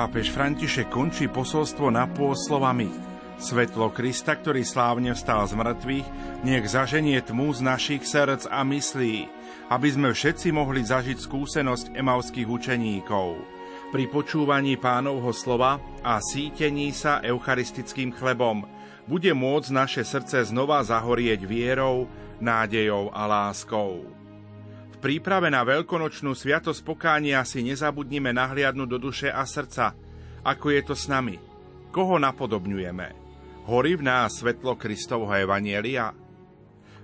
Pápež František končí posolstvo na slovami Svetlo Krista, ktorý slávne vstal z mŕtvych, nech zaženie tmu z našich srdc a myslí, aby sme všetci mohli zažiť skúsenosť emavských učeníkov. Pri počúvaní pánovho slova a sítení sa eucharistickým chlebom bude môcť naše srdce znova zahorieť vierou, nádejou a láskou. Príprave na veľkonočnú sviatosť pokánia si nezabudnime nahliadnúť do duše a srdca, ako je to s nami. Koho napodobňujeme? Horí v nás svetlo Kristovho Evanielia?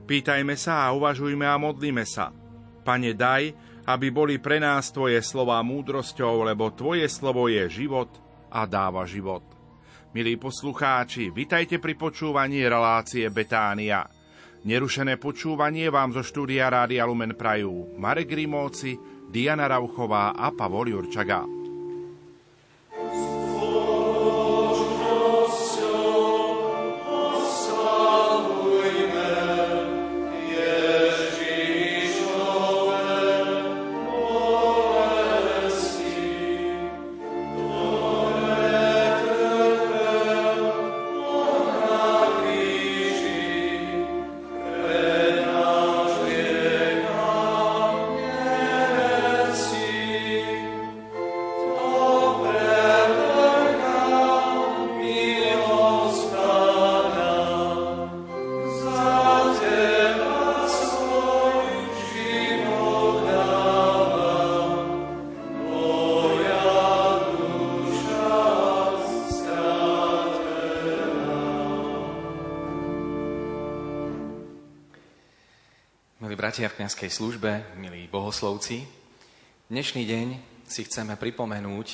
Pýtajme sa a uvažujme a modlíme sa. Pane, daj, aby boli pre nás Tvoje slova múdrosťou, lebo Tvoje slovo je život a dáva život. Milí poslucháči, vitajte pri počúvaní relácie Betánia. Nerušené počúvanie vám zo štúdia Rádia Lumen Prajú Marek Rimóci, Diana Rauchová a Pavol Jurčaga. Bratia v kniazkej službe, milí bohoslovci, dnešný deň si chceme pripomenúť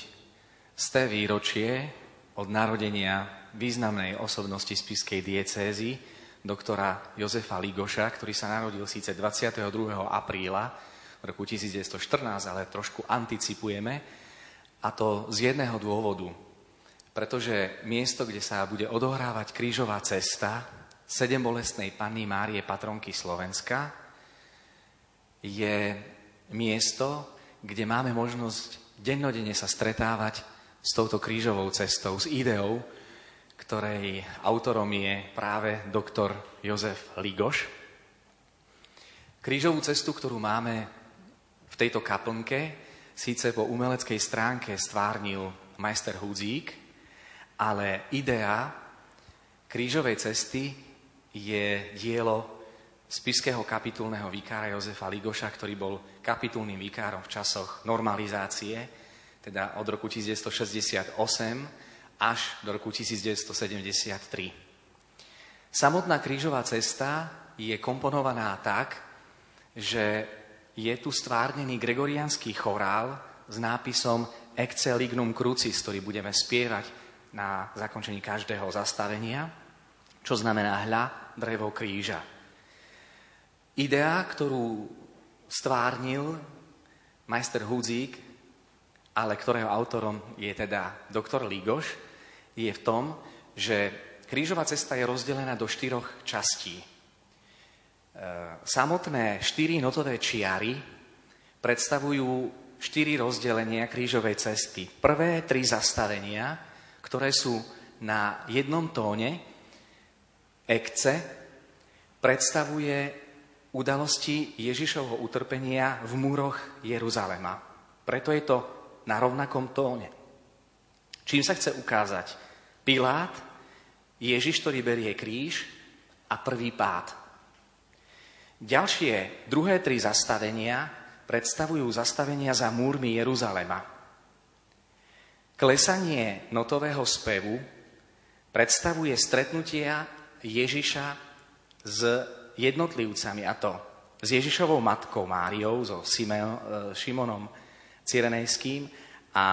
z té výročie od narodenia významnej osobnosti spiskej diecézy, doktora Jozefa Ligoša, ktorý sa narodil síce 22. apríla roku 1914, ale trošku anticipujeme, a to z jedného dôvodu. Pretože miesto, kde sa bude odohrávať krížová cesta sedem bolestnej Panny Márie Patronky Slovenska, je miesto, kde máme možnosť dennodenne sa stretávať s touto krížovou cestou, s ideou, ktorej autorom je práve doktor Jozef Ligoš. Krížovú cestu, ktorú máme v tejto kaplnke, síce po umeleckej stránke stvárnil majster Hudzík, ale idea krížovej cesty je dielo spiského kapitulného vikára Jozefa Ligoša, ktorý bol kapitulným vikárom v časoch normalizácie, teda od roku 1968 až do roku 1973. Samotná krížová cesta je komponovaná tak, že je tu stvárnený gregoriánsky chorál s nápisom Ecce lignum crucis, ktorý budeme spievať na zakončení každého zastavenia, čo znamená hľa drevo kríža. Idea, ktorú stvárnil majster Hudzík, ale ktorého autorom je teda doktor Ligoš, je v tom, že krížová cesta je rozdelená do štyroch častí. E, samotné štyri notové čiary predstavujú štyri rozdelenia krížovej cesty. Prvé tri zastavenia, ktoré sú na jednom tóne, ekce, predstavuje udalosti Ježišovho utrpenia v múroch Jeruzalema. Preto je to na rovnakom tóne. Čím sa chce ukázať? Pilát, Ježiš, ktorý berie kríž a prvý pád. Ďalšie, druhé tri zastavenia predstavujú zastavenia za múrmi Jeruzalema. Klesanie notového spevu predstavuje stretnutia Ježiša s jednotlivcami, a to s Ježišovou matkou Máriou, so e, Šimonom Cyrenejským a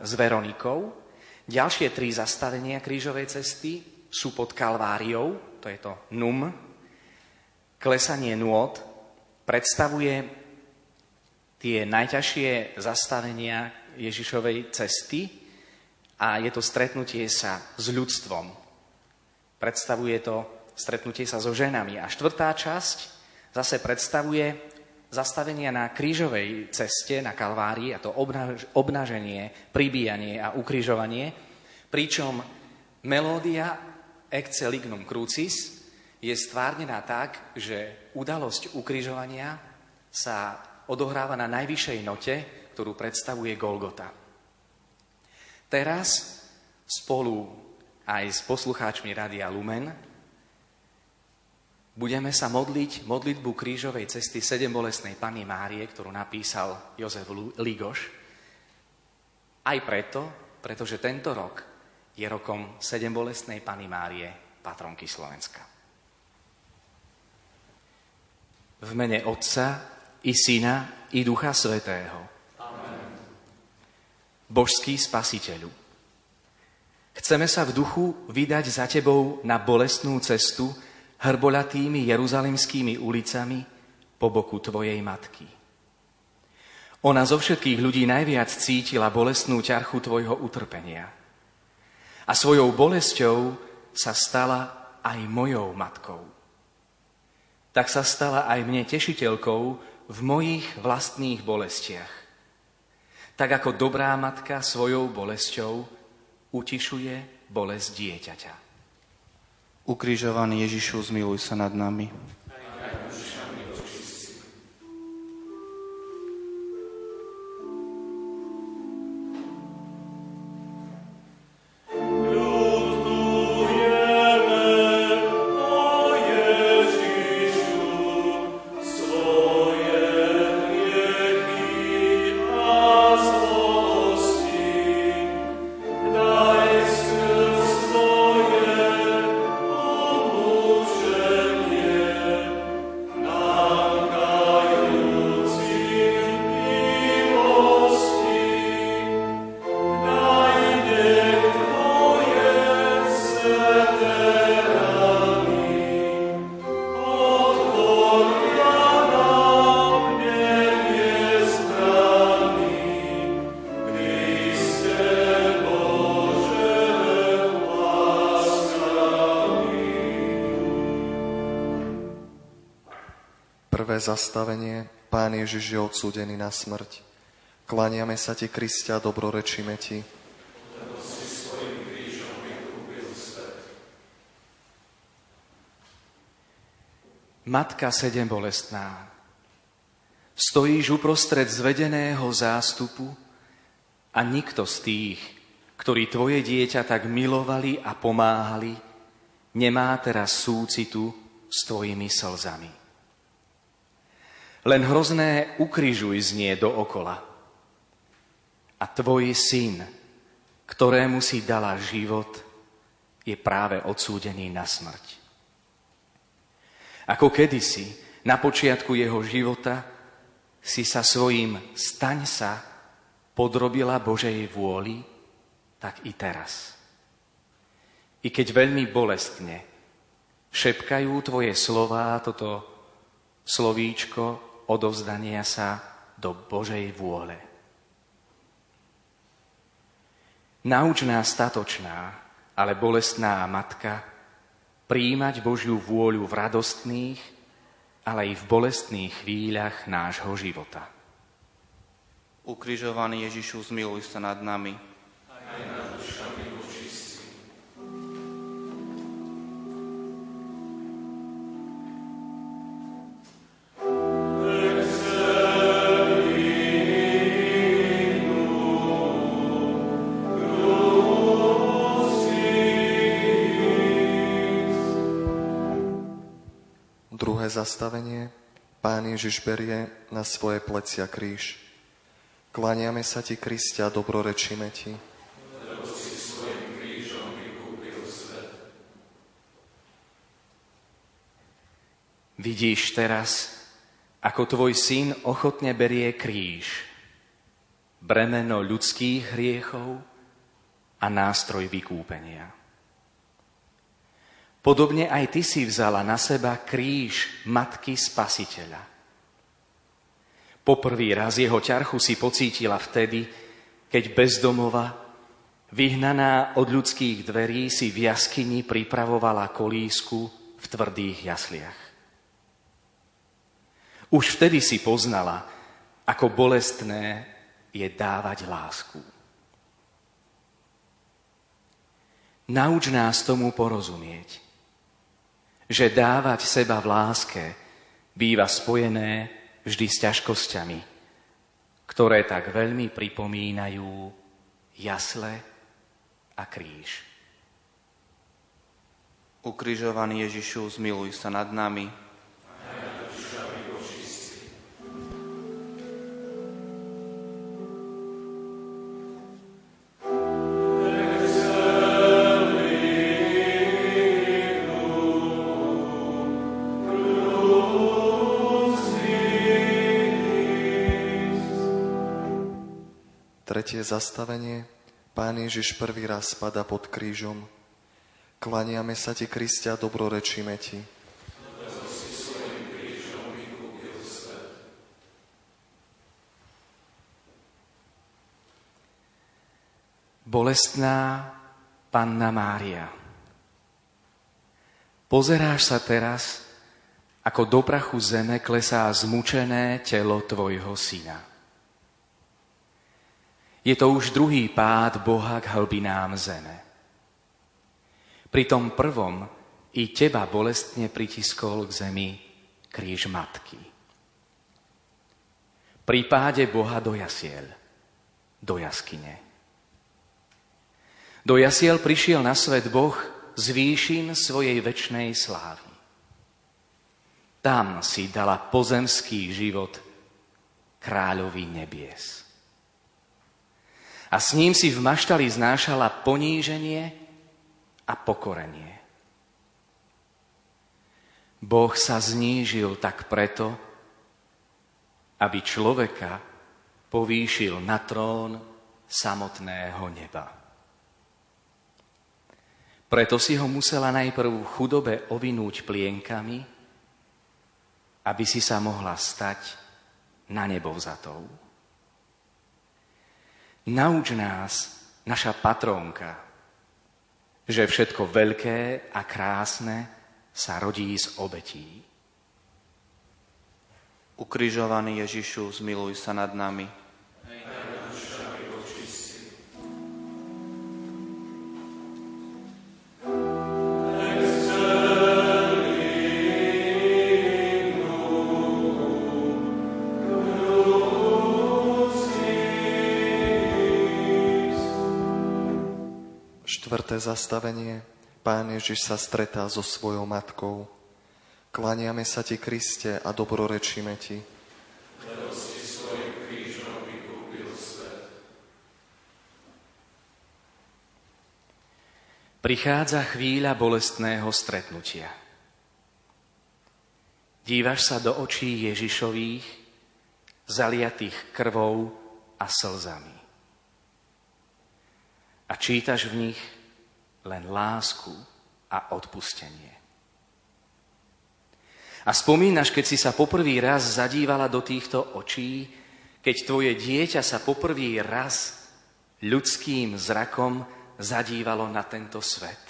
s Veronikou. Ďalšie tri zastavenia krížovej cesty sú pod Kalváriou, to je to num. Klesanie nôd predstavuje tie najťažšie zastavenia Ježišovej cesty a je to stretnutie sa s ľudstvom. Predstavuje to stretnutie sa so ženami. A štvrtá časť zase predstavuje zastavenia na krížovej ceste na Kalvárii, a to obnaženie, pribíjanie a ukrižovanie, pričom melódia Ecce lignum crucis je stvárnená tak, že udalosť ukrižovania sa odohráva na najvyššej note, ktorú predstavuje Golgota. Teraz spolu aj s poslucháčmi Radia Lumen budeme sa modliť modlitbu krížovej cesty sedem bolestnej Pany Márie, ktorú napísal Jozef Ligoš. Aj preto, pretože tento rok je rokom sedem bolestnej Pany Márie, patronky Slovenska. V mene Otca i Syna i Ducha Svetého. Amen. Božský Spasiteľu. Chceme sa v duchu vydať za Tebou na bolestnú cestu hrbolatými jeruzalemskými ulicami po boku Tvojej matky. Ona zo všetkých ľudí najviac cítila bolestnú ťarchu Tvojho utrpenia. A svojou bolesťou sa stala aj mojou matkou tak sa stala aj mne tešiteľkou v mojich vlastných bolestiach. Tak ako dobrá matka svojou bolesťou utišuje bolesť dieťaťa. Ukrižovaný Ježišu, zmiluj sa nad nami. Zastavenie, Pán Ježiš je odsúdený na smrť. Klaniame sa Ti, Kristia, dobrorečíme Ti. Matka sedem bolestná, stojíš uprostred zvedeného zástupu a nikto z tých, ktorí tvoje dieťa tak milovali a pomáhali, nemá teraz súcitu s tvojimi slzami. Len hrozné ukrižuj znie dookola. A tvoj syn, ktorému si dala život, je práve odsúdený na smrť. Ako kedysi, na počiatku jeho života, si sa svojim staň sa podrobila Božej vôli, tak i teraz. I keď veľmi bolestne šepkajú tvoje slová toto slovíčko odovzdania sa do Božej vôle. Nauč nás statočná, ale bolestná matka, príjmať Božiu vôľu v radostných, ale i v bolestných chvíľach nášho života. Ukrižovaný Ježišu, zmiluj sa nad nami. Aj nad zastavenie Pán Ježiš berie na svoje plecia kríž. Klaniame sa Ti, Kristia, dobrorečíme Ti. Vidíš teraz, ako tvoj syn ochotne berie kríž, bremeno ľudských hriechov a nástroj vykúpenia. Podobne aj ty si vzala na seba kríž Matky Spasiteľa. Poprvý raz jeho ťarchu si pocítila vtedy, keď bezdomova, vyhnaná od ľudských dverí, si v jaskyni pripravovala kolísku v tvrdých jasliach. Už vtedy si poznala, ako bolestné je dávať lásku. Nauč nás tomu porozumieť, že dávať seba v láske býva spojené vždy s ťažkosťami, ktoré tak veľmi pripomínajú jasle a kríž. Ukrižovaný Ježišu, zmiluj sa nad nami, zastavenie. Pán Ježiš prvý raz spada pod krížom. Klaniame sa ti, Kristia, dobrorečíme ti. Bolestná Panna Mária. Pozeráš sa teraz, ako do prachu zeme klesá zmučené telo tvojho syna. Je to už druhý pád Boha k hlbinám zeme. Pri tom prvom i teba bolestne pritiskol k zemi kríž matky. Pri páde Boha do jasiel, do jaskyne. Do jasiel prišiel na svet Boh z výšin svojej väčšnej slávy. Tam si dala pozemský život kráľovi nebies a s ním si v maštali znášala poníženie a pokorenie. Boh sa znížil tak preto, aby človeka povýšil na trón samotného neba. Preto si ho musela najprv v chudobe ovinúť plienkami, aby si sa mohla stať na nebo vzatou. Nauč nás, naša patrónka, že všetko veľké a krásne sa rodí z obetí. Ukrižovaný Ježišu, zmiluj sa nad nami. Štvrté zastavenie. Pán Ježiš sa stretá so svojou matkou. Klaniame sa ti, Kriste, a dobrorečíme ti. Prichádza chvíľa bolestného stretnutia. Dívaš sa do očí Ježišových, zaliatých krvou a slzami. A čítaš v nich len lásku a odpustenie. A spomínaš, keď si sa poprvý raz zadívala do týchto očí, keď tvoje dieťa sa poprvý raz ľudským zrakom zadívalo na tento svet.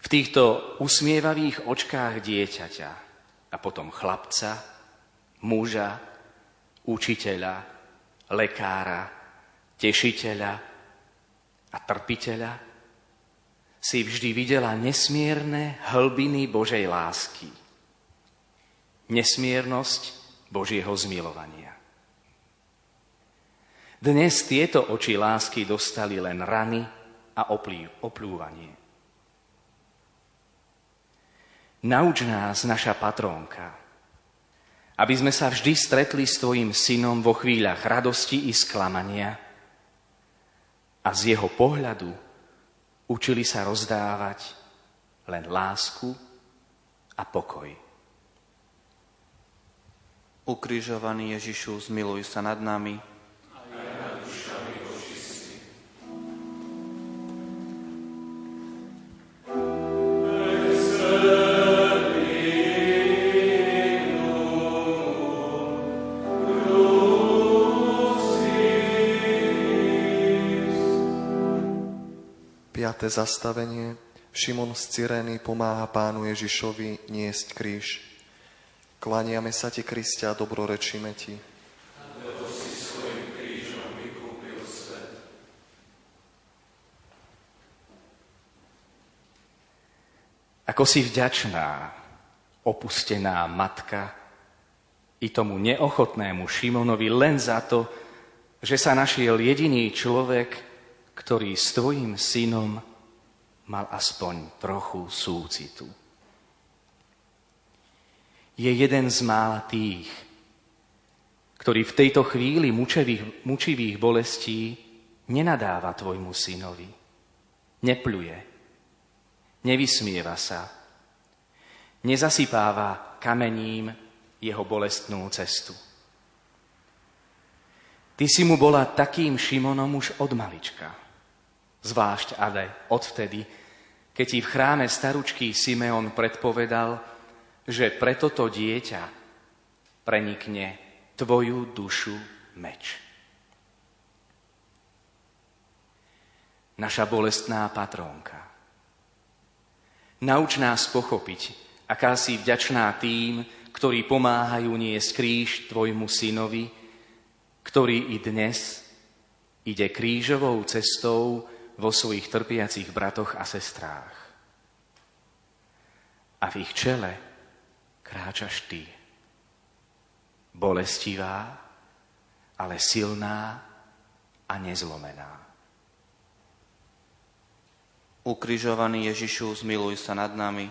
V týchto usmievavých očkách dieťaťa a potom chlapca, muža, učiteľa, lekára, tešiteľa, a trpiteľa, si vždy videla nesmierne hlbiny Božej lásky. Nesmiernosť Božieho zmilovania. Dnes tieto oči lásky dostali len rany a oplúvanie. Nauč nás, naša patrónka, aby sme sa vždy stretli s Tvojim synom vo chvíľach radosti i sklamania, a z jeho pohľadu učili sa rozdávať len lásku a pokoj. Ukrižovaný Ježišu, zmiluj sa nad nami, Piaté zastavenie. Šimon z Cyrény pomáha pánu Ježišovi niesť kríž. Klaniame sa ti, Kristia, a dobrorečíme ti. Ako si vďačná, opustená matka, i tomu neochotnému Šimonovi len za to, že sa našiel jediný človek, ktorý s tvojim synom mal aspoň trochu súcitu. Je jeden z mála tých, ktorý v tejto chvíli mučivých, mučivých bolestí nenadáva tvojmu synovi, nepľuje, nevysmieva sa, nezasypáva kamením jeho bolestnú cestu. Ty si mu bola takým Šimonom už od malička. Zvlášť ale odvtedy, keď ti v chráme staručký Simeon predpovedal, že pre toto dieťa prenikne tvoju dušu meč. Naša bolestná patrónka. Nauč nás pochopiť, aká si vďačná tým, ktorí pomáhajú niesť kríž tvojmu synovi, ktorý i dnes ide krížovou cestou vo svojich trpiacich bratoch a sestrách. A v ich čele kráčaš ty. Bolestivá, ale silná a nezlomená. Ukrižovaný Ježišu, zmiluj sa nad nami.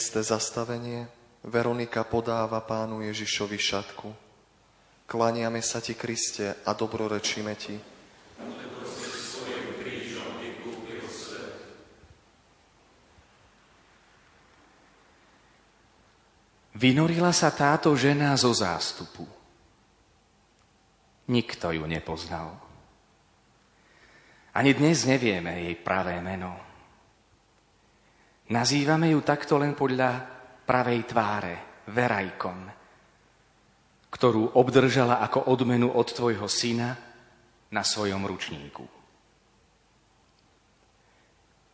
Šiesté zastavenie. Veronika podáva pánu Ježišovi šatku. Klaniame sa ti, Kriste, a dobrorečíme ti. Vynorila sa táto žena zo zástupu. Nikto ju nepoznal. Ani dnes nevieme jej pravé meno. Nazývame ju takto len podľa pravej tváre, verajkon, ktorú obdržala ako odmenu od tvojho syna na svojom ručníku.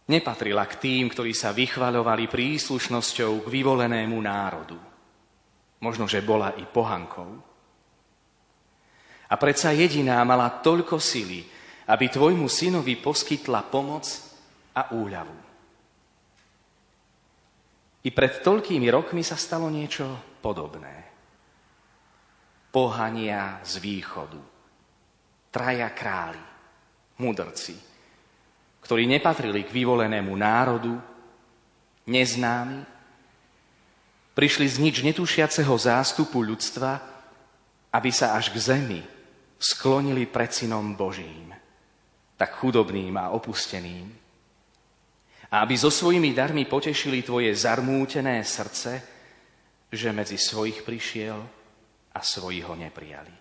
Nepatrila k tým, ktorí sa vychvaľovali príslušnosťou k vyvolenému národu. Možno, že bola i pohankou. A predsa jediná mala toľko sily, aby tvojmu synovi poskytla pomoc a úľavu. I pred toľkými rokmi sa stalo niečo podobné. Pohania z východu. Traja králi, mudrci, ktorí nepatrili k vyvolenému národu, neznámi, prišli z nič netušiaceho zástupu ľudstva, aby sa až k zemi sklonili pred synom Božím, tak chudobným a opusteným, a aby so svojimi darmi potešili tvoje zarmútené srdce, že medzi svojich prišiel a svojich ho neprijali.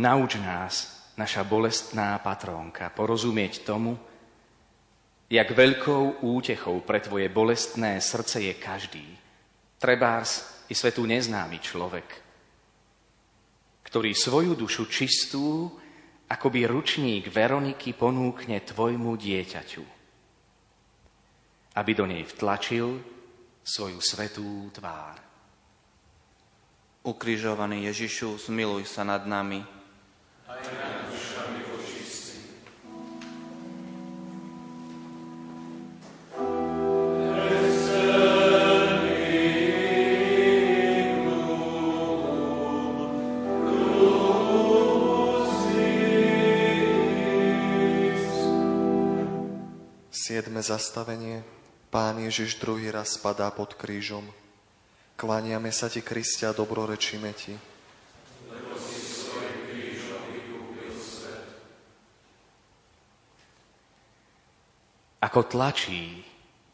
Nauč nás, naša bolestná patrónka, porozumieť tomu, jak veľkou útechou pre tvoje bolestné srdce je každý, trebárs i svetu neznámy človek, ktorý svoju dušu čistú akoby ručník Veroniky ponúkne tvojmu dieťaťu, aby do nej vtlačil svoju svetú tvár. Ukrižovaný Ježišu, zmiluj sa nad nami. Siedme zastavenie. Pán Ježiš druhý raz spadá pod krížom. Klaniame sa ti, Kristia, dobrorečíme ti. Ako tlačí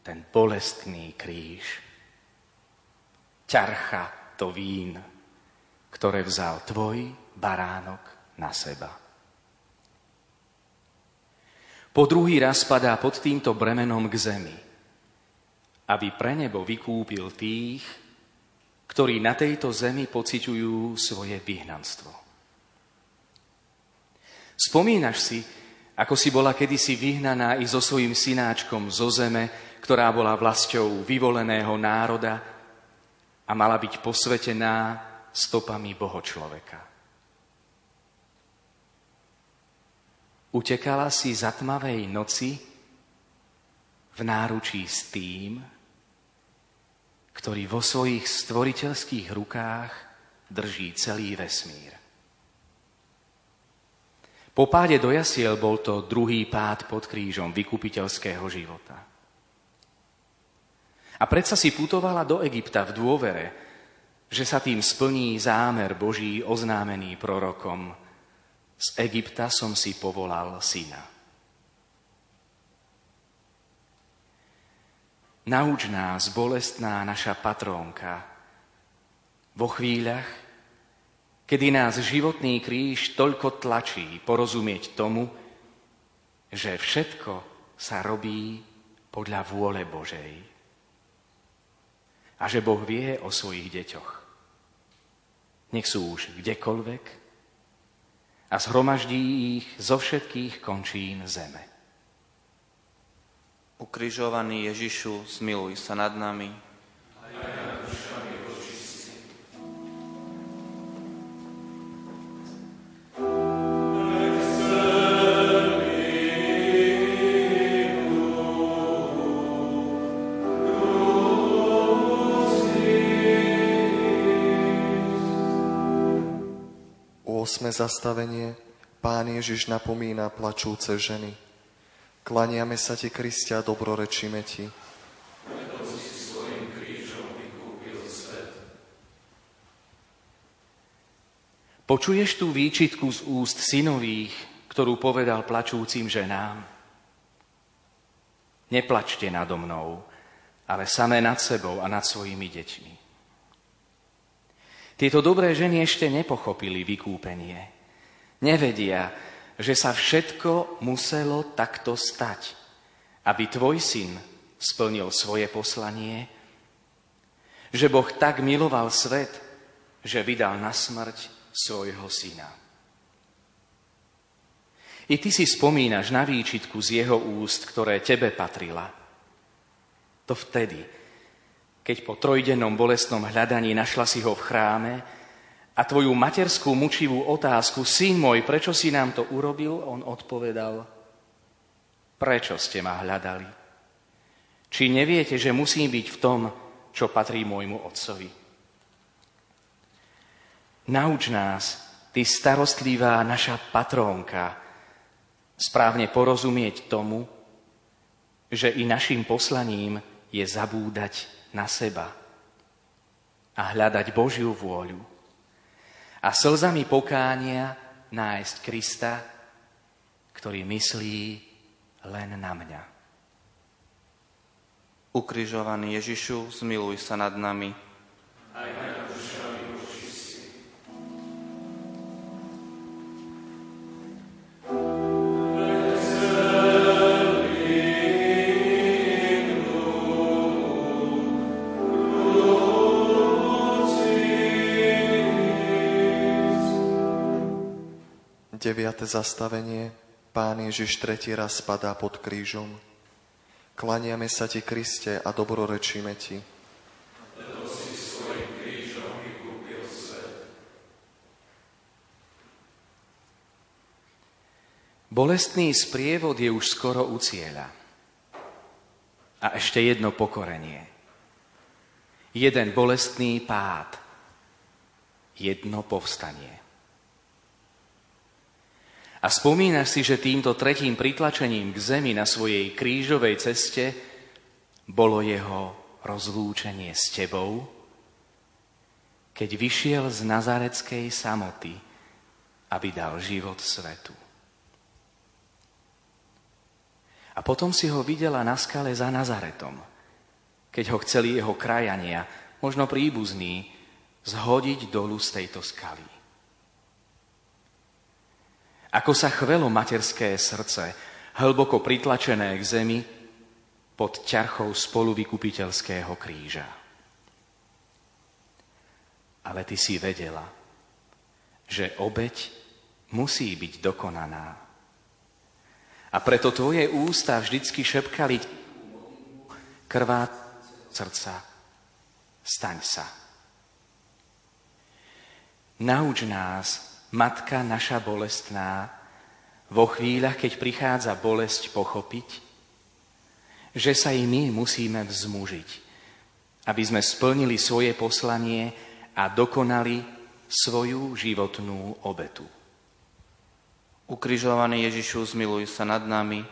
ten bolestný kríž, ťarcha to vín, ktoré vzal tvoj baránok na seba. Po druhý raz padá pod týmto bremenom k zemi, aby pre nebo vykúpil tých, ktorí na tejto zemi pociťujú svoje vyhnanstvo. Spomínaš si, ako si bola kedysi vyhnaná i so svojím synáčkom zo zeme, ktorá bola vlastťou vyvoleného národa a mala byť posvetená stopami bohočloveka. Utekala si za tmavej noci v náručí s tým, ktorý vo svojich stvoriteľských rukách drží celý vesmír. Po páde do jasiel bol to druhý pád pod krížom vykupiteľského života. A predsa si putovala do Egypta v dôvere, že sa tým splní zámer Boží oznámený prorokom. Z Egypta som si povolal syna. Nauč nás, bolestná naša patrónka, vo chvíľach, kedy nás životný kríž toľko tlačí porozumieť tomu, že všetko sa robí podľa vôle Božej. A že Boh vie o svojich deťoch. Nech sú už kdekoľvek a zhromaždí ich zo všetkých končín zeme. Ukrižovaný Ježišu, zmiluj sa nad nami. Osme zastavenie. Pán Ježiš napomína plačúce ženy. Klaniame sa ti, Kristia, dobrorečíme ti. Počuješ tú výčitku z úst synových, ktorú povedal plačúcim ženám? Neplačte nado mnou, ale samé nad sebou a nad svojimi deťmi. Tieto dobré ženy ešte nepochopili vykúpenie. Nevedia, že sa všetko muselo takto stať, aby tvoj syn splnil svoje poslanie, že Boh tak miloval svet, že vydal na smrť svojho syna. I ty si spomínaš na výčitku z jeho úst, ktoré tebe patrila. To vtedy, keď po trojdennom bolestnom hľadaní našla si ho v chráme a tvoju materskú mučivú otázku, syn môj, prečo si nám to urobil, on odpovedal, prečo ste ma hľadali? Či neviete, že musím byť v tom, čo patrí môjmu otcovi? Nauč nás, ty starostlivá naša patrónka, správne porozumieť tomu, že i našim poslaním je zabúdať na seba a hľadať Božiu vôľu a slzami pokánia nájsť Krista, ktorý myslí len na mňa. Ukrižovaný Ježišu, zmiluj sa nad nami. Aj nad Deviate zastavenie. Pán Ježiš tretí raz spadá pod krížom. Klaniame sa ti, Kriste, a dobrorečíme ti. Bolestný sprievod je už skoro u cieľa. A ešte jedno pokorenie. Jeden bolestný pád. Jedno povstanie. A spomínaš si, že týmto tretím pritlačením k zemi na svojej krížovej ceste bolo jeho rozlúčenie s tebou, keď vyšiel z nazareckej samoty, aby dal život svetu. A potom si ho videla na skale za Nazaretom, keď ho chceli jeho krajania, možno príbuzní, zhodiť dolu z tejto skaly. Ako sa chvelo materské srdce, hlboko pritlačené k zemi pod ťarchou spoluvykupiteľského kríža. Ale ty si vedela, že obeď musí byť dokonaná. A preto tvoje ústa vždycky šepkali krvá srdca, staň sa. Nauč nás, Matka naša bolestná, vo chvíľach, keď prichádza bolesť, pochopiť, že sa i my musíme vzmužiť, aby sme splnili svoje poslanie a dokonali svoju životnú obetu. Ukrižovaný Ježišu, zmiluj sa nad nami,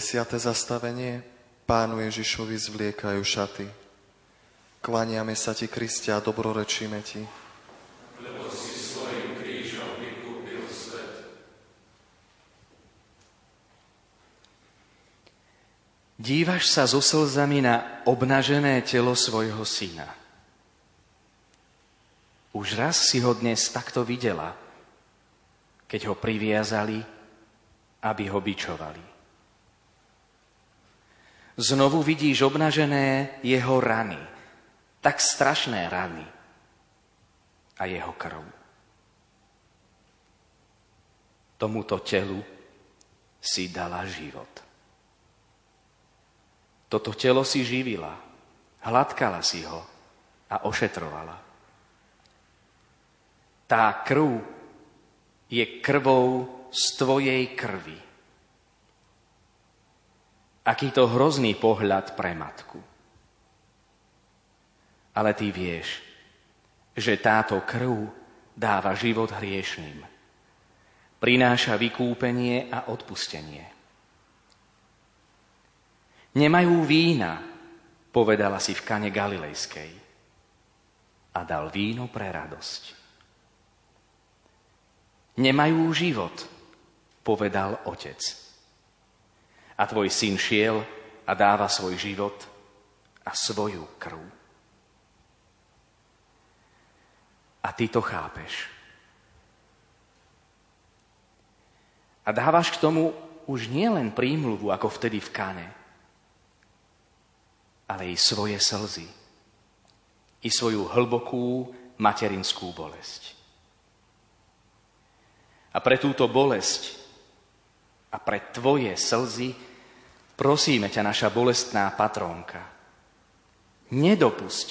Desiate zastavenie. Pánu Ježišovi zvliekajú šaty. Klaniame sa ti, Kristia, a dobrorečíme ti. Lebo si svojim krížom vykúpil svet. Dívaš sa so slzami na obnažené telo svojho syna. Už raz si ho dnes takto videla, keď ho priviazali, aby ho bičovali. Znovu vidíš obnažené jeho rany, tak strašné rany a jeho krv. Tomuto telu si dala život. Toto telo si živila, hladkala si ho a ošetrovala. Tá krv je krvou z tvojej krvi Aký to hrozný pohľad pre matku. Ale ty vieš, že táto krv dáva život hriešným. Prináša vykúpenie a odpustenie. Nemajú vína, povedala si v kane Galilejskej. A dal víno pre radosť. Nemajú život, povedal otec a tvoj syn šiel a dáva svoj život a svoju krv. A ty to chápeš. A dávaš k tomu už nie len prímluvu, ako vtedy v kane, ale i svoje slzy, i svoju hlbokú materinskú bolesť. A pre túto bolesť a pre tvoje slzy Prosíme ťa, naša bolestná patrónka, nedopusť,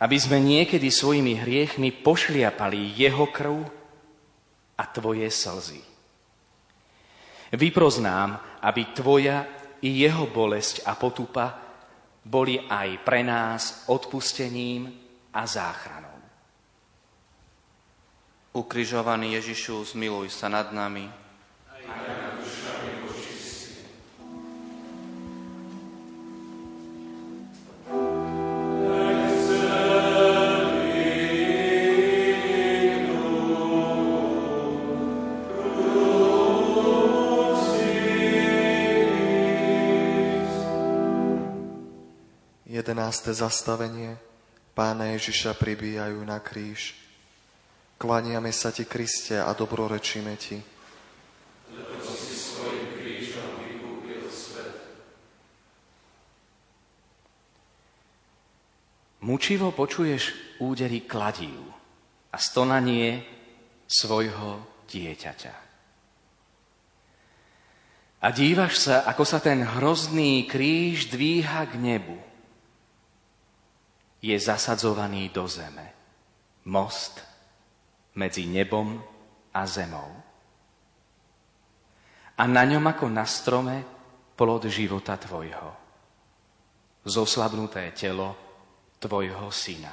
aby sme niekedy svojimi hriechmi pošliapali jeho krv a tvoje slzy. Vyproznám, aby tvoja i jeho bolesť a potupa boli aj pre nás odpustením a záchranou. Ukrižovaný Ježišu, zmiluj sa nad nami. Amen. 11. zastavenie Pána Ježiša pribíjajú na kríž. Klaniame sa Ti, Kriste, a dobrorečíme Ti. Lebo si svojim krížom vykúpil svet. Mučivo počuješ údery kladív a stonanie svojho dieťaťa. A dívaš sa, ako sa ten hrozný kríž dvíha k nebu je zasadzovaný do zeme. Most medzi nebom a zemou. A na ňom ako na strome plod života tvojho. Zoslabnuté telo tvojho syna.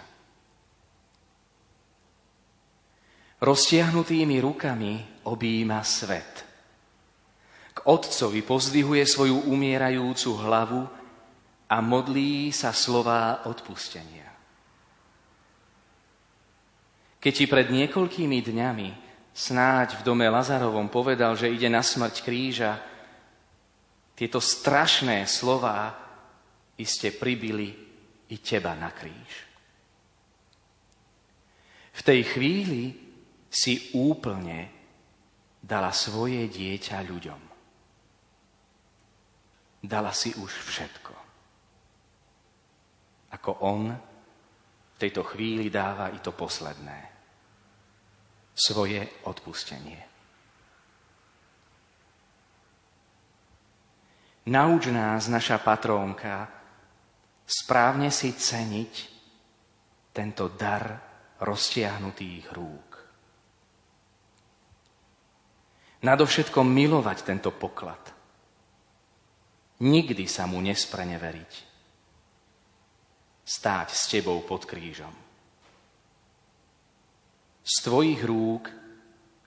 Roztiahnutými rukami objíma svet. K otcovi pozdvihuje svoju umierajúcu hlavu a modlí sa slová odpustenia. Keď ti pred niekoľkými dňami snáď v dome Lazarovom povedal, že ide na smrť kríža, tieto strašné slová iste pribili i teba na kríž. V tej chvíli si úplne dala svoje dieťa ľuďom. Dala si už všetko. Ako on v tejto chvíli dáva i to posledné. Svoje odpustenie. Nauč nás, naša patrónka, správne si ceniť tento dar roztiahnutých rúk. Nadovšetko milovať tento poklad – nikdy sa mu nespreneveriť. Stáť s tebou pod krížom. Z tvojich rúk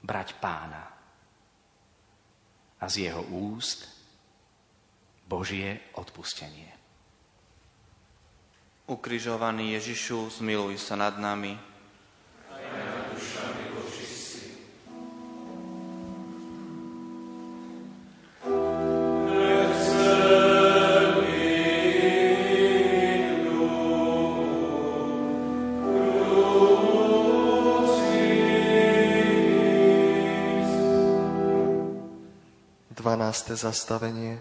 brať pána a z jeho úst Božie odpustenie. Ukrižovaný Ježišu, zmiluj sa nad nami, 12. zastavenie.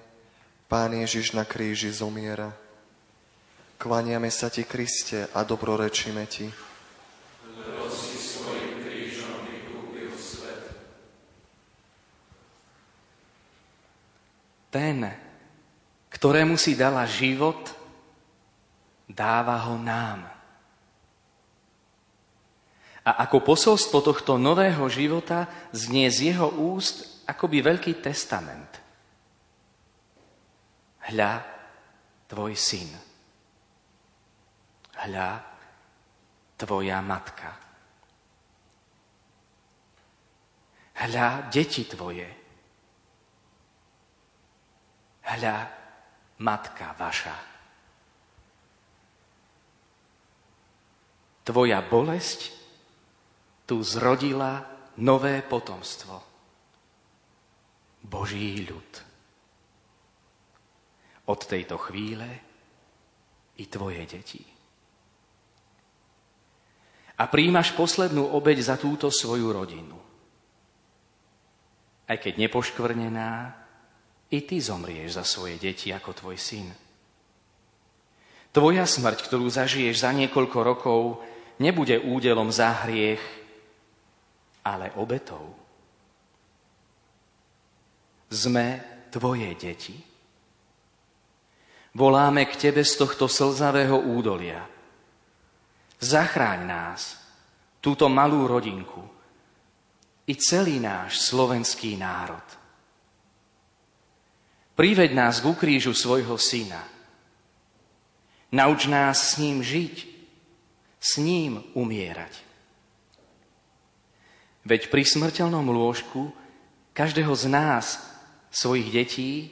Pán Ježiš na kríži zomiera. Klaniame sa Ti, Kriste, a dobrorečíme Ti. Ten, ktorému si dala život, dáva ho nám. A ako posolstvo tohto nového života znie z jeho úst akoby veľký testament hľa tvoj syn, hľa tvoja matka, hľa deti tvoje, hľa matka vaša. Tvoja bolesť tu zrodila nové potomstvo. Boží ľud od tejto chvíle i tvoje deti. A príjmaš poslednú obeď za túto svoju rodinu. Aj keď nepoškvrnená, i ty zomrieš za svoje deti ako tvoj syn. Tvoja smrť, ktorú zažiješ za niekoľko rokov, nebude údelom za hriech, ale obetou. Sme tvoje deti Voláme k Tebe z tohto slzavého údolia. Zachráň nás, túto malú rodinku i celý náš slovenský národ. Priveď nás k ukrížu svojho syna. Nauč nás s ním žiť, s ním umierať. Veď pri smrteľnom lôžku každého z nás, svojich detí,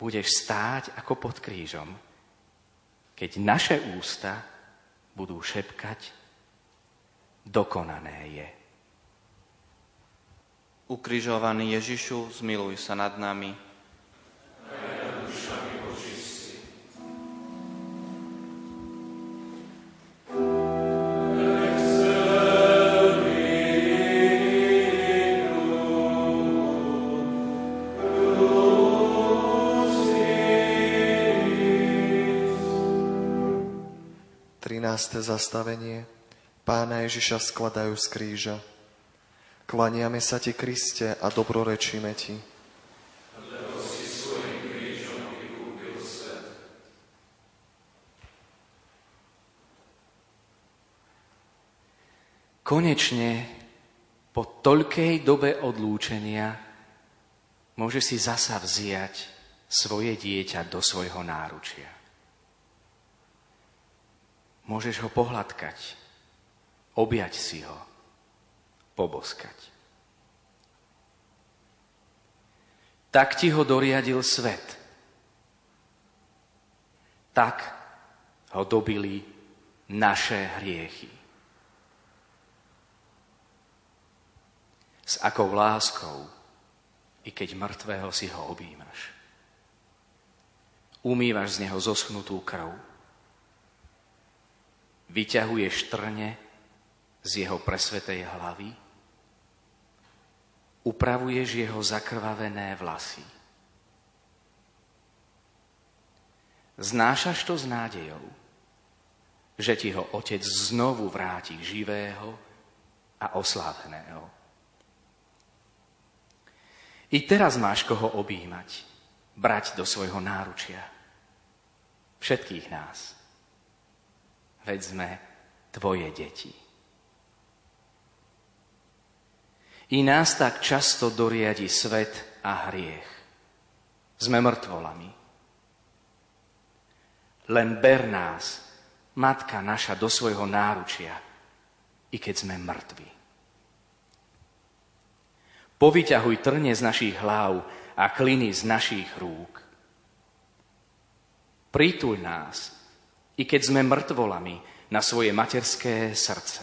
budeš stáť ako pod krížom, keď naše ústa budú šepkať, dokonané je. Ukrižovaný Ježišu, zmiluj sa nad nami. 13. zastavenie Pána Ježiša skladajú z kríža. Klaniame sa Ti, Kriste, a dobrorečíme Ti. Konečne po toľkej dobe odlúčenia môže si zasa vziať svoje dieťa do svojho náručia. Môžeš ho pohľadkať, objať si ho, poboskať. Tak ti ho doriadil svet. Tak ho dobili naše hriechy. S akou láskou, i keď mŕtvého si ho objímaš. Umývaš z neho zoschnutú krv. Vyťahuješ trne z jeho presvetej hlavy. Upravuješ jeho zakrvavené vlasy. Znášaš to s nádejou, že ti ho Otec znovu vráti živého a osláveného. I teraz máš koho objímať, brať do svojho náručia. Všetkých nás. Veď sme tvoje deti. I nás tak často doriadi svet a hriech. Sme mŕtvolami. Len ber nás, Matka naša, do svojho náručia, i keď sme mŕtvi. Povyťahuj trne z našich hlav a kliny z našich rúk. Prituľ nás, i keď sme mŕtvolami, na svoje materské srdce.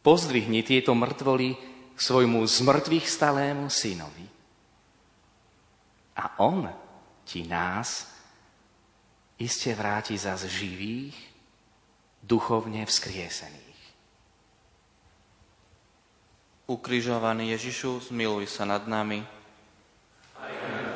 Pozdvihni tieto mŕtvoly k svojmu zmrtvých stalému synovi. A on ti nás iste vráti zas živých, duchovne vzkriesených. Ukrižovaný Ježišu, zmiluj sa nad nami. Aj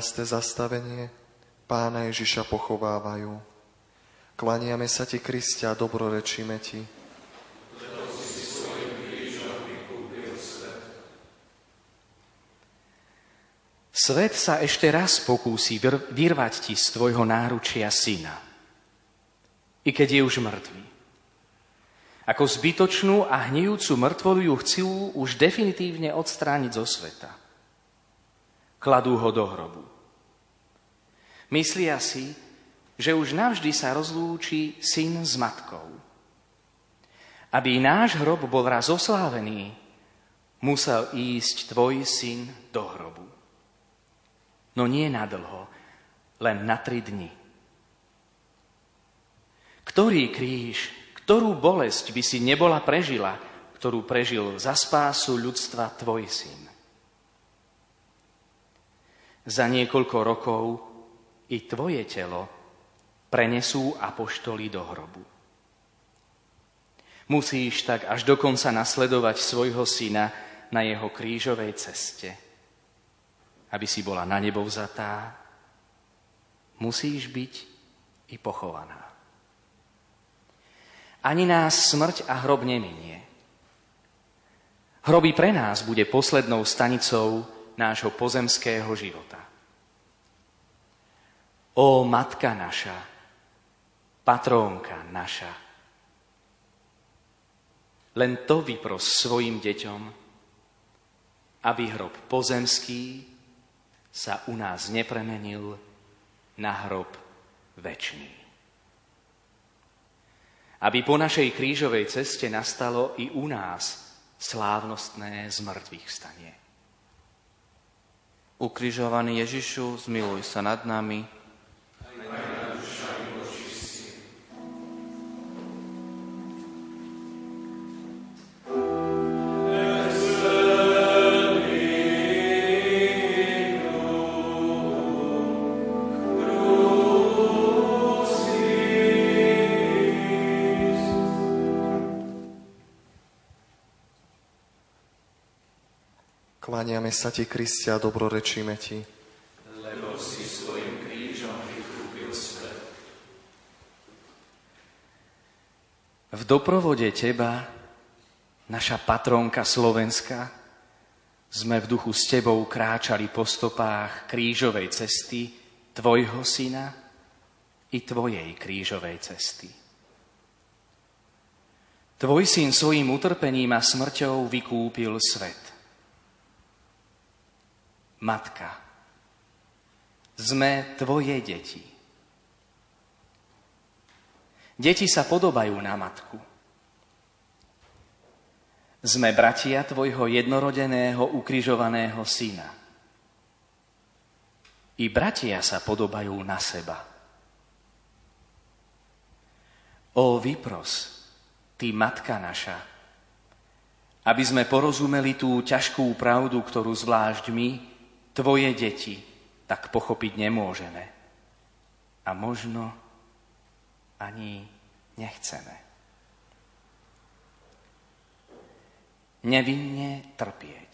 zastavenie pána Ježiša pochovávajú. Klaniame sa ti, Kristia, dobrorečíme ti. Svet sa ešte raz pokúsi vyrvať ti z tvojho náručia syna, i keď je už mŕtvý. Ako zbytočnú a hnijúcu mŕtvolu ju chcú už definitívne odstrániť zo sveta. Kladú ho do hrobu. Myslia si, že už navždy sa rozlúči syn s matkou. Aby náš hrob bol raz oslávený, musel ísť tvoj syn do hrobu. No nie na dlho, len na tri dni. Ktorý kríž, ktorú bolesť by si nebola prežila, ktorú prežil za spásu ľudstva tvoj syn. Za niekoľko rokov i tvoje telo prenesú apoštoli do hrobu. Musíš tak až dokonca nasledovať svojho syna na jeho krížovej ceste. Aby si bola na nebo vzatá, musíš byť i pochovaná. Ani nás smrť a hrob neminie. Hroby pre nás bude poslednou stanicou nášho pozemského života. O Matka naša, patrónka naša. Len to vypros svojim deťom, aby hrob pozemský sa u nás nepremenil na hrob väčší. Aby po našej krížovej ceste nastalo i u nás slávnostné zmrtvých stanie. Ukrižovaný Ježišu, zmiluj sa nad nami, Kláňame sa ti, Kristia, dobrorečíme ti. Lebo si svojim krížom vykúpil svet. V doprovode teba, naša patronka Slovenska, sme v duchu s tebou kráčali po stopách krížovej cesty tvojho syna i tvojej krížovej cesty. Tvoj syn svojim utrpením a smrťou vykúpil svet. Matka, sme tvoje deti. Deti sa podobajú na matku. Sme bratia tvojho jednorodeného ukrižovaného syna. I bratia sa podobajú na seba. O vypros, ty matka naša, aby sme porozumeli tú ťažkú pravdu, ktorú zvlášť my, tvoje deti, tak pochopiť nemôžeme. A možno ani nechceme. Nevinne trpieť.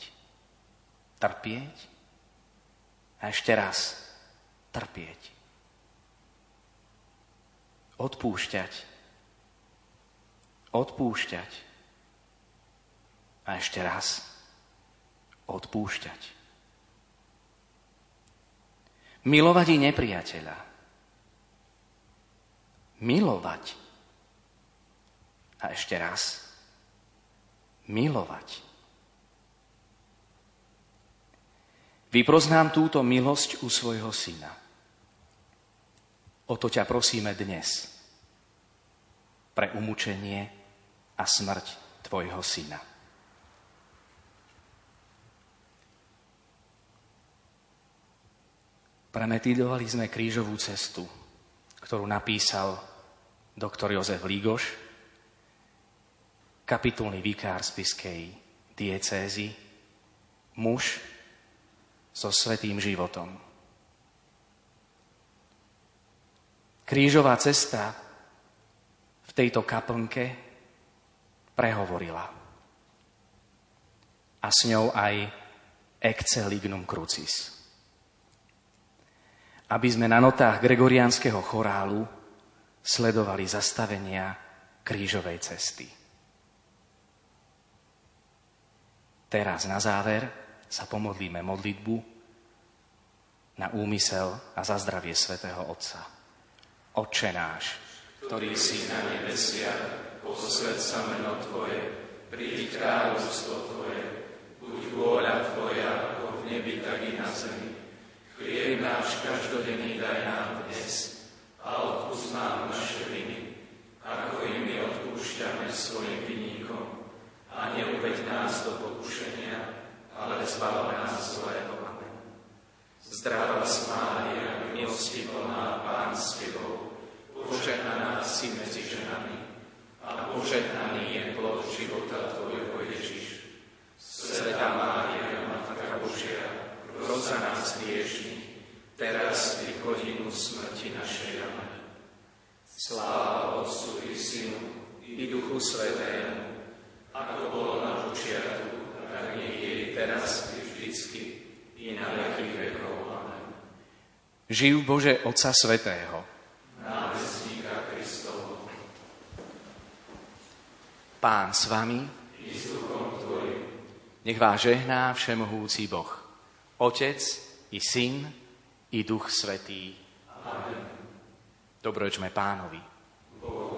Trpieť a ešte raz trpieť. Odpúšťať. Odpúšťať. A ešte raz odpúšťať. Milovať i nepriateľa milovať. A ešte raz, milovať. Vyproznám túto milosť u svojho syna. O to ťa prosíme dnes pre umúčenie a smrť tvojho syna. Premetidovali sme krížovú cestu, ktorú napísal doktor Jozef Lígoš, kapitulný vikár spiskej diecézy, muž so svetým životom. Krížová cesta v tejto kaplnke prehovorila. A s ňou aj Ecce Lignum Crucis. Aby sme na notách gregoriánskeho chorálu sledovali zastavenia krížovej cesty. Teraz na záver sa pomodlíme modlitbu na úmysel a za zdravie svätého Otca. Otče náš, ktorý si na nebesiach, posved sa meno Tvoje, príď kráľovstvo Tvoje, buď vôľa Tvoja, ako v nebi, tak i na zemi. Chlieb náš každodenný daj nám dnes a odpúsť nám naše viny, ako i my odpúšťame svojim vinníkom. A neuveď nás do pokušenia, ale zbav nás zlého. Zdravá Mária, milosti plná Pán s Tebou, požehnaná si medzi ženami a požehnaný je plod života Tvojho Ježiš. Sveta Mária, Matka Božia, pros za nás hriešných, teraz i hodinu smrti našej. Amen. Sláva Otcu i Synu i Duchu Svetému, ako bolo na počiatku, tak nech je teraz i vždycky, i na veky vekov. Amen. Živ Bože Otca Svetého. Námestníka Kristovo. Pán s vami. I s duchom Tvojim. Nech vás žehná Všemohúci Boh. Otec i Syn i Duch Svetý. Amen. Dobrojčme pánovi. Bohu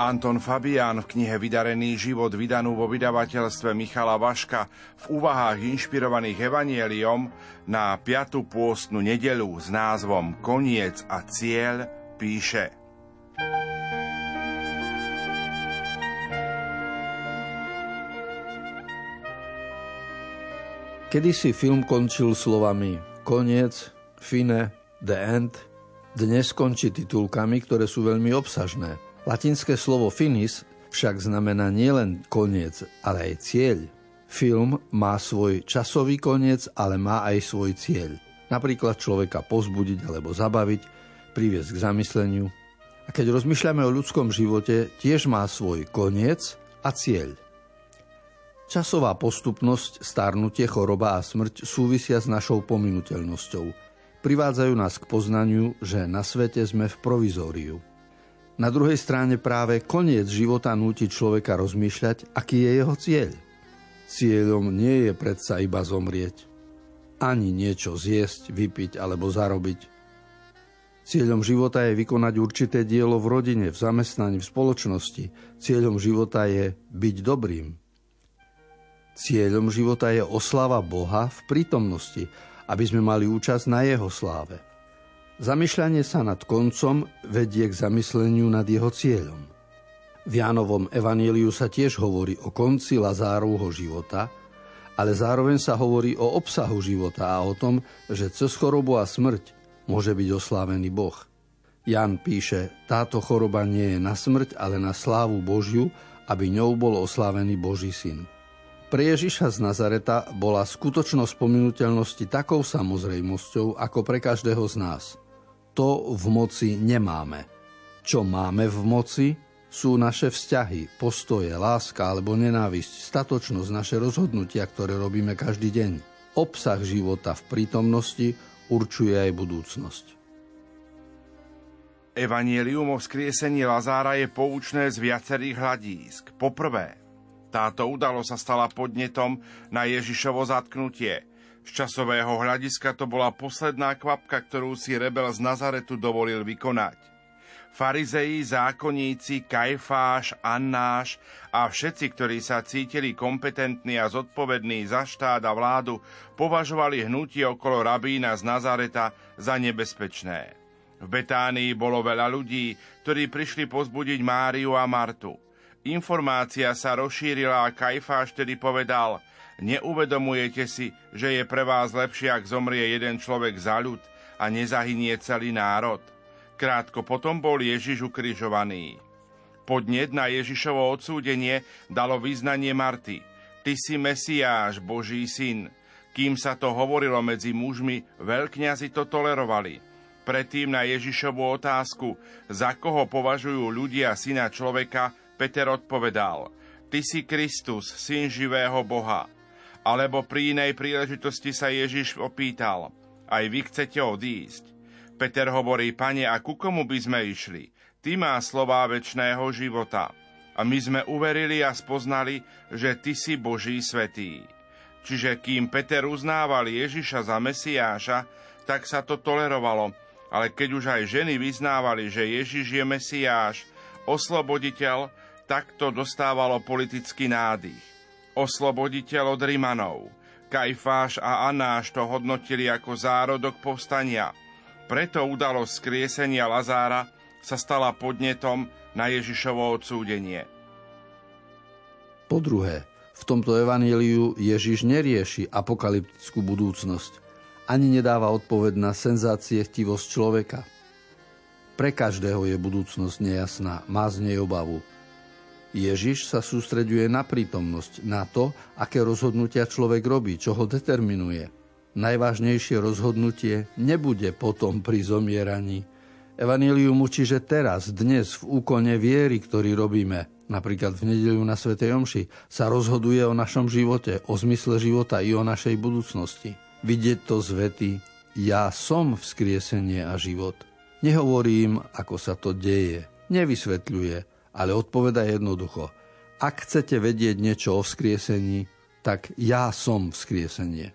Anton Fabián v knihe Vydarený život vydanú vo vydavateľstve Michala Vaška v úvahách inšpirovaných evanieliom na 5. pôstnu nedelu s názvom Koniec a cieľ píše Kedysi film končil slovami koniec, fine, the end. Dnes končí titulkami, ktoré sú veľmi obsažné. Latinské slovo finis však znamená nielen koniec, ale aj cieľ. Film má svoj časový koniec, ale má aj svoj cieľ. Napríklad človeka pozbudiť alebo zabaviť, priviesť k zamysleniu. A keď rozmýšľame o ľudskom živote, tiež má svoj koniec a cieľ. Časová postupnosť, starnutie, choroba a smrť súvisia s našou pominuteľnosťou. Privádzajú nás k poznaniu, že na svete sme v provizóriu. Na druhej strane práve koniec života núti človeka rozmýšľať, aký je jeho cieľ. Cieľom nie je predsa iba zomrieť, ani niečo zjesť, vypiť alebo zarobiť. Cieľom života je vykonať určité dielo v rodine, v zamestnaní, v spoločnosti. Cieľom života je byť dobrým. Cieľom života je oslava Boha v prítomnosti, aby sme mali účasť na jeho sláve. Zamýšľanie sa nad koncom vedie k zamysleniu nad jeho cieľom. V Jánovom evaníliu sa tiež hovorí o konci Lazárovho života, ale zároveň sa hovorí o obsahu života a o tom, že cez chorobu a smrť môže byť oslávený Boh. Jan píše, táto choroba nie je na smrť, ale na slávu Božiu, aby ňou bol oslávený Boží syn. Pre Ježiša z Nazareta bola skutočnosť pominuteľnosti takou samozrejmosťou ako pre každého z nás – to v moci nemáme. Čo máme v moci, sú naše vzťahy, postoje, láska alebo nenávisť, statočnosť, naše rozhodnutia, ktoré robíme každý deň. Obsah života v prítomnosti určuje aj budúcnosť. Evangelium o vzkriesení Lazára je poučné z viacerých hľadísk. Poprvé, táto udalosť sa stala podnetom na Ježišovo zatknutie – z časového hľadiska to bola posledná kvapka, ktorú si rebel z Nazaretu dovolil vykonať. Farizeji, zákonníci, Kajfáš, Annáš a všetci, ktorí sa cítili kompetentní a zodpovední za štát a vládu, považovali hnutie okolo rabína z Nazareta za nebezpečné. V Betánii bolo veľa ľudí, ktorí prišli pozbudiť Máriu a Martu. Informácia sa rozšírila a Kajfáš tedy povedal – Neuvedomujete si, že je pre vás lepšie, ak zomrie jeden človek za ľud a nezahynie celý národ? Krátko potom bol Ježiš ukrižovaný. Podnet na Ježišovo odsúdenie dalo vyznanie Marty. Ty si Mesiáš, Boží syn. Kým sa to hovorilo medzi mužmi, veľkňazi to tolerovali. Predtým na Ježišovu otázku, za koho považujú ľudia syna človeka, Peter odpovedal, Ty si Kristus, syn živého Boha. Alebo pri inej príležitosti sa Ježiš opýtal, aj vy chcete odísť? Peter hovorí, pane, a ku komu by sme išli? Ty má slová väčšného života. A my sme uverili a spoznali, že Ty si Boží svetý. Čiže kým Peter uznával Ježiša za Mesiáša, tak sa to tolerovalo, ale keď už aj ženy vyznávali, že Ježiš je Mesiáš, osloboditeľ, tak to dostávalo politický nádych osloboditeľ od Rimanov. Kajfáš a Anáš to hodnotili ako zárodok povstania. Preto udalosť skriesenia Lazára sa stala podnetom na Ježišovo odsúdenie. Po druhé, v tomto evaníliu Ježiš nerieši apokalyptickú budúcnosť, ani nedáva odpoveď na senzácie chtivosť človeka. Pre každého je budúcnosť nejasná, má z nej obavu – Ježiš sa sústreďuje na prítomnosť, na to, aké rozhodnutia človek robí, čo ho determinuje. Najvážnejšie rozhodnutie nebude potom pri zomieraní. Evangelium učí, že teraz, dnes, v úkone viery, ktorý robíme, napríklad v nedeľu na Svetej Omši, sa rozhoduje o našom živote, o zmysle života i o našej budúcnosti. Vidieť to z vety Ja som vzkriesenie a život. Nehovorím, ako sa to deje. Nevysvetľuje, ale odpoveda jednoducho. Ak chcete vedieť niečo o vzkriesení, tak ja som vzkriesenie.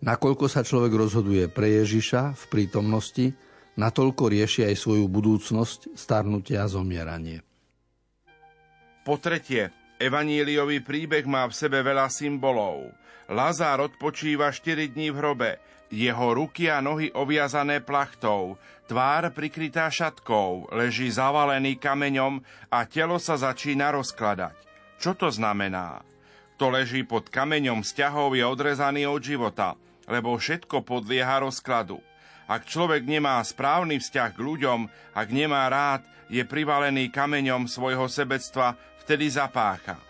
Nakoľko sa človek rozhoduje pre Ježiša v prítomnosti, natoľko rieši aj svoju budúcnosť, starnutie a zomieranie. Po tretie, evaníliový príbeh má v sebe veľa symbolov. Lazár odpočíva 4 dní v hrobe, jeho ruky a nohy oviazané plachtou, tvár prikrytá šatkou, leží zavalený kameňom a telo sa začína rozkladať. Čo to znamená? Kto leží pod kameňom vzťahov je odrezaný od života, lebo všetko podlieha rozkladu. Ak človek nemá správny vzťah k ľuďom, ak nemá rád, je privalený kameňom svojho sebectva, vtedy zapácha.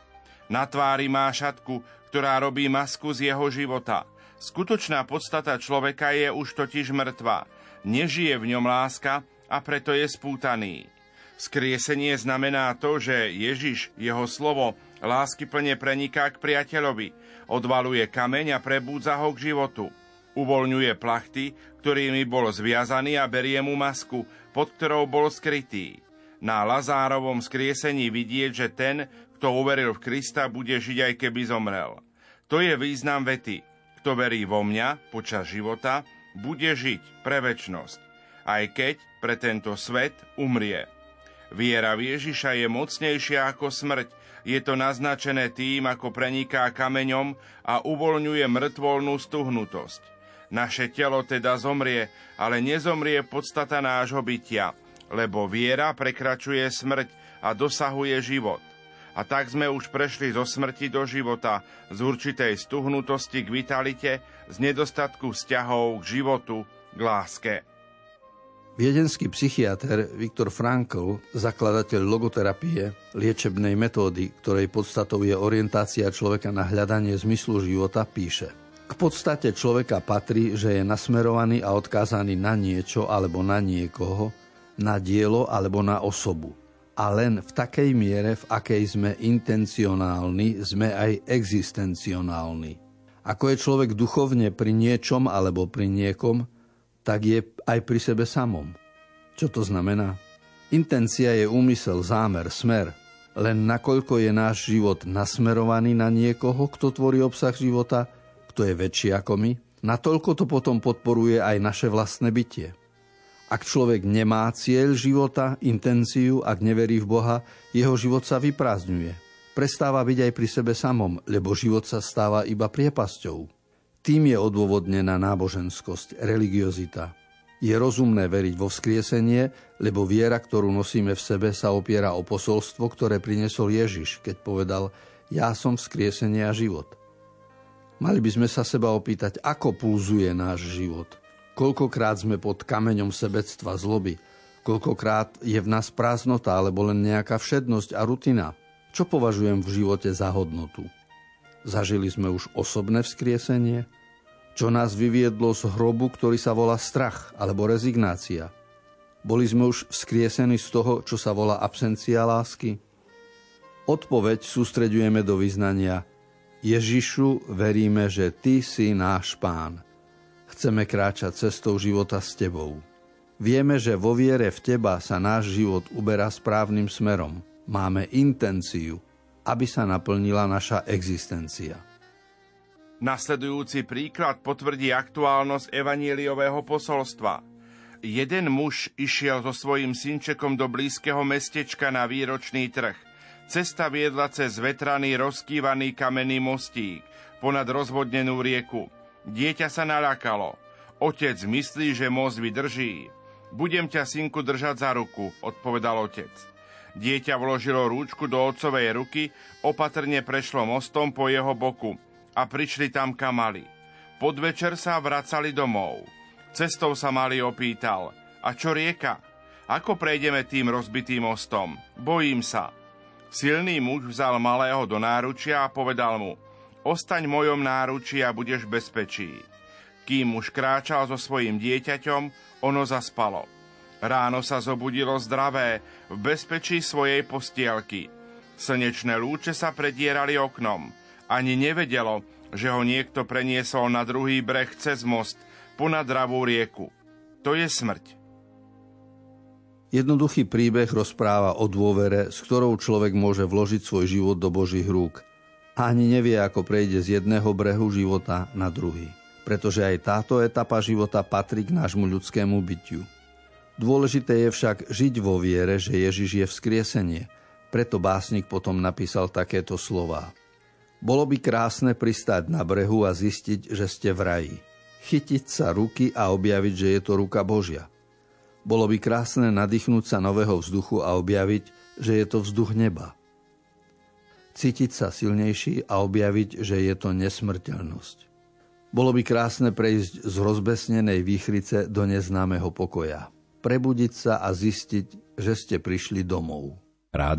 Na tvári má šatku, ktorá robí masku z jeho života. Skutočná podstata človeka je už totiž mŕtva. Nežije v ňom láska a preto je spútaný. Skriesenie znamená to, že Ježiš, jeho slovo, lásky plne preniká k priateľovi, odvaluje kameň a prebúdza ho k životu. Uvoľňuje plachty, ktorými bol zviazaný a berie mu masku, pod ktorou bol skrytý. Na Lazárovom skriesení vidieť, že ten, kto uveril v Krista, bude žiť aj keby zomrel. To je význam vety. Kto verí vo mňa počas života, bude žiť pre väčnosť, aj keď pre tento svet umrie. Viera v Ježiša je mocnejšia ako smrť. Je to naznačené tým, ako preniká kameňom a uvoľňuje mŕtvolnú stuhnutosť. Naše telo teda zomrie, ale nezomrie podstata nášho bytia, lebo viera prekračuje smrť a dosahuje život. A tak sme už prešli zo smrti do života, z určitej stuhnutosti k vitalite, z nedostatku vzťahov k životu, k láske. Viedenský psychiatr Viktor Frankl, zakladateľ logoterapie, liečebnej metódy, ktorej podstatou je orientácia človeka na hľadanie zmyslu života, píše K podstate človeka patrí, že je nasmerovaný a odkázaný na niečo alebo na niekoho, na dielo alebo na osobu. A len v takej miere, v akej sme intencionálni, sme aj existencionálni. Ako je človek duchovne pri niečom alebo pri niekom, tak je aj pri sebe samom. Čo to znamená? Intencia je úmysel, zámer, smer. Len nakoľko je náš život nasmerovaný na niekoho, kto tvorí obsah života, kto je väčší ako my, natoľko to potom podporuje aj naše vlastné bytie. Ak človek nemá cieľ života, intenciu, ak neverí v Boha, jeho život sa vyprázdňuje. Prestáva byť aj pri sebe samom, lebo život sa stáva iba priepasťou. Tým je odôvodnená náboženskosť, religiozita. Je rozumné veriť vo vzkriesenie, lebo viera, ktorú nosíme v sebe, sa opiera o posolstvo, ktoré priniesol Ježiš, keď povedal Ja som vzkriesenie a život. Mali by sme sa seba opýtať, ako pulzuje náš život. Koľkokrát sme pod kameňom sebectva zloby, koľkokrát je v nás prázdnota alebo len nejaká všednosť a rutina. Čo považujem v živote za hodnotu? Zažili sme už osobné vzkriesenie? Čo nás vyviedlo z hrobu, ktorý sa volá strach alebo rezignácia? Boli sme už vzkriesení z toho, čo sa volá absencia lásky? Odpoveď sústreďujeme do vyznania Ježišu, veríme, že Ty si náš Pán. Chceme kráčať cestou života s Tebou. Vieme, že vo viere v Teba sa náš život uberá správnym smerom. Máme intenciu, aby sa naplnila naša existencia. Nasledujúci príklad potvrdí aktuálnosť evanieliového posolstva. Jeden muž išiel so svojím synčekom do blízkeho mestečka na výročný trh. Cesta viedla cez vetraný, rozkývaný kamenný mostík ponad rozvodnenú rieku. Dieťa sa naľakalo. Otec myslí, že most vydrží. Budem ťa, synku, držať za ruku, odpovedal otec. Dieťa vložilo rúčku do otcovej ruky, opatrne prešlo mostom po jeho boku a prišli tam, kam mali. Podvečer sa vracali domov. Cestou sa mali opýtal, a čo rieka? Ako prejdeme tým rozbitým mostom? Bojím sa. Silný muž vzal malého do náručia a povedal mu, ostaň v mojom náručí a budeš bezpečí. Kým muž kráčal so svojím dieťaťom, ono zaspalo. Ráno sa zobudilo zdravé, v bezpečí svojej postielky. Slnečné lúče sa predierali oknom. Ani nevedelo, že ho niekto preniesol na druhý breh cez most, ponad dravú rieku. To je smrť. Jednoduchý príbeh rozpráva o dôvere, s ktorou človek môže vložiť svoj život do Božích rúk. A ani nevie, ako prejde z jedného brehu života na druhý. Pretože aj táto etapa života patrí k nášmu ľudskému bytiu. Dôležité je však žiť vo viere, že Ježiš je vzkriesenie. Preto básnik potom napísal takéto slová. Bolo by krásne pristať na brehu a zistiť, že ste v raji. Chytiť sa ruky a objaviť, že je to ruka Božia – bolo by krásne nadýchnúť sa nového vzduchu a objaviť, že je to vzduch neba. Cítiť sa silnejší a objaviť, že je to nesmrteľnosť. Bolo by krásne prejsť z rozbesnenej výchrice do neznámeho pokoja. Prebudiť sa a zistiť, že ste prišli domov. Rádio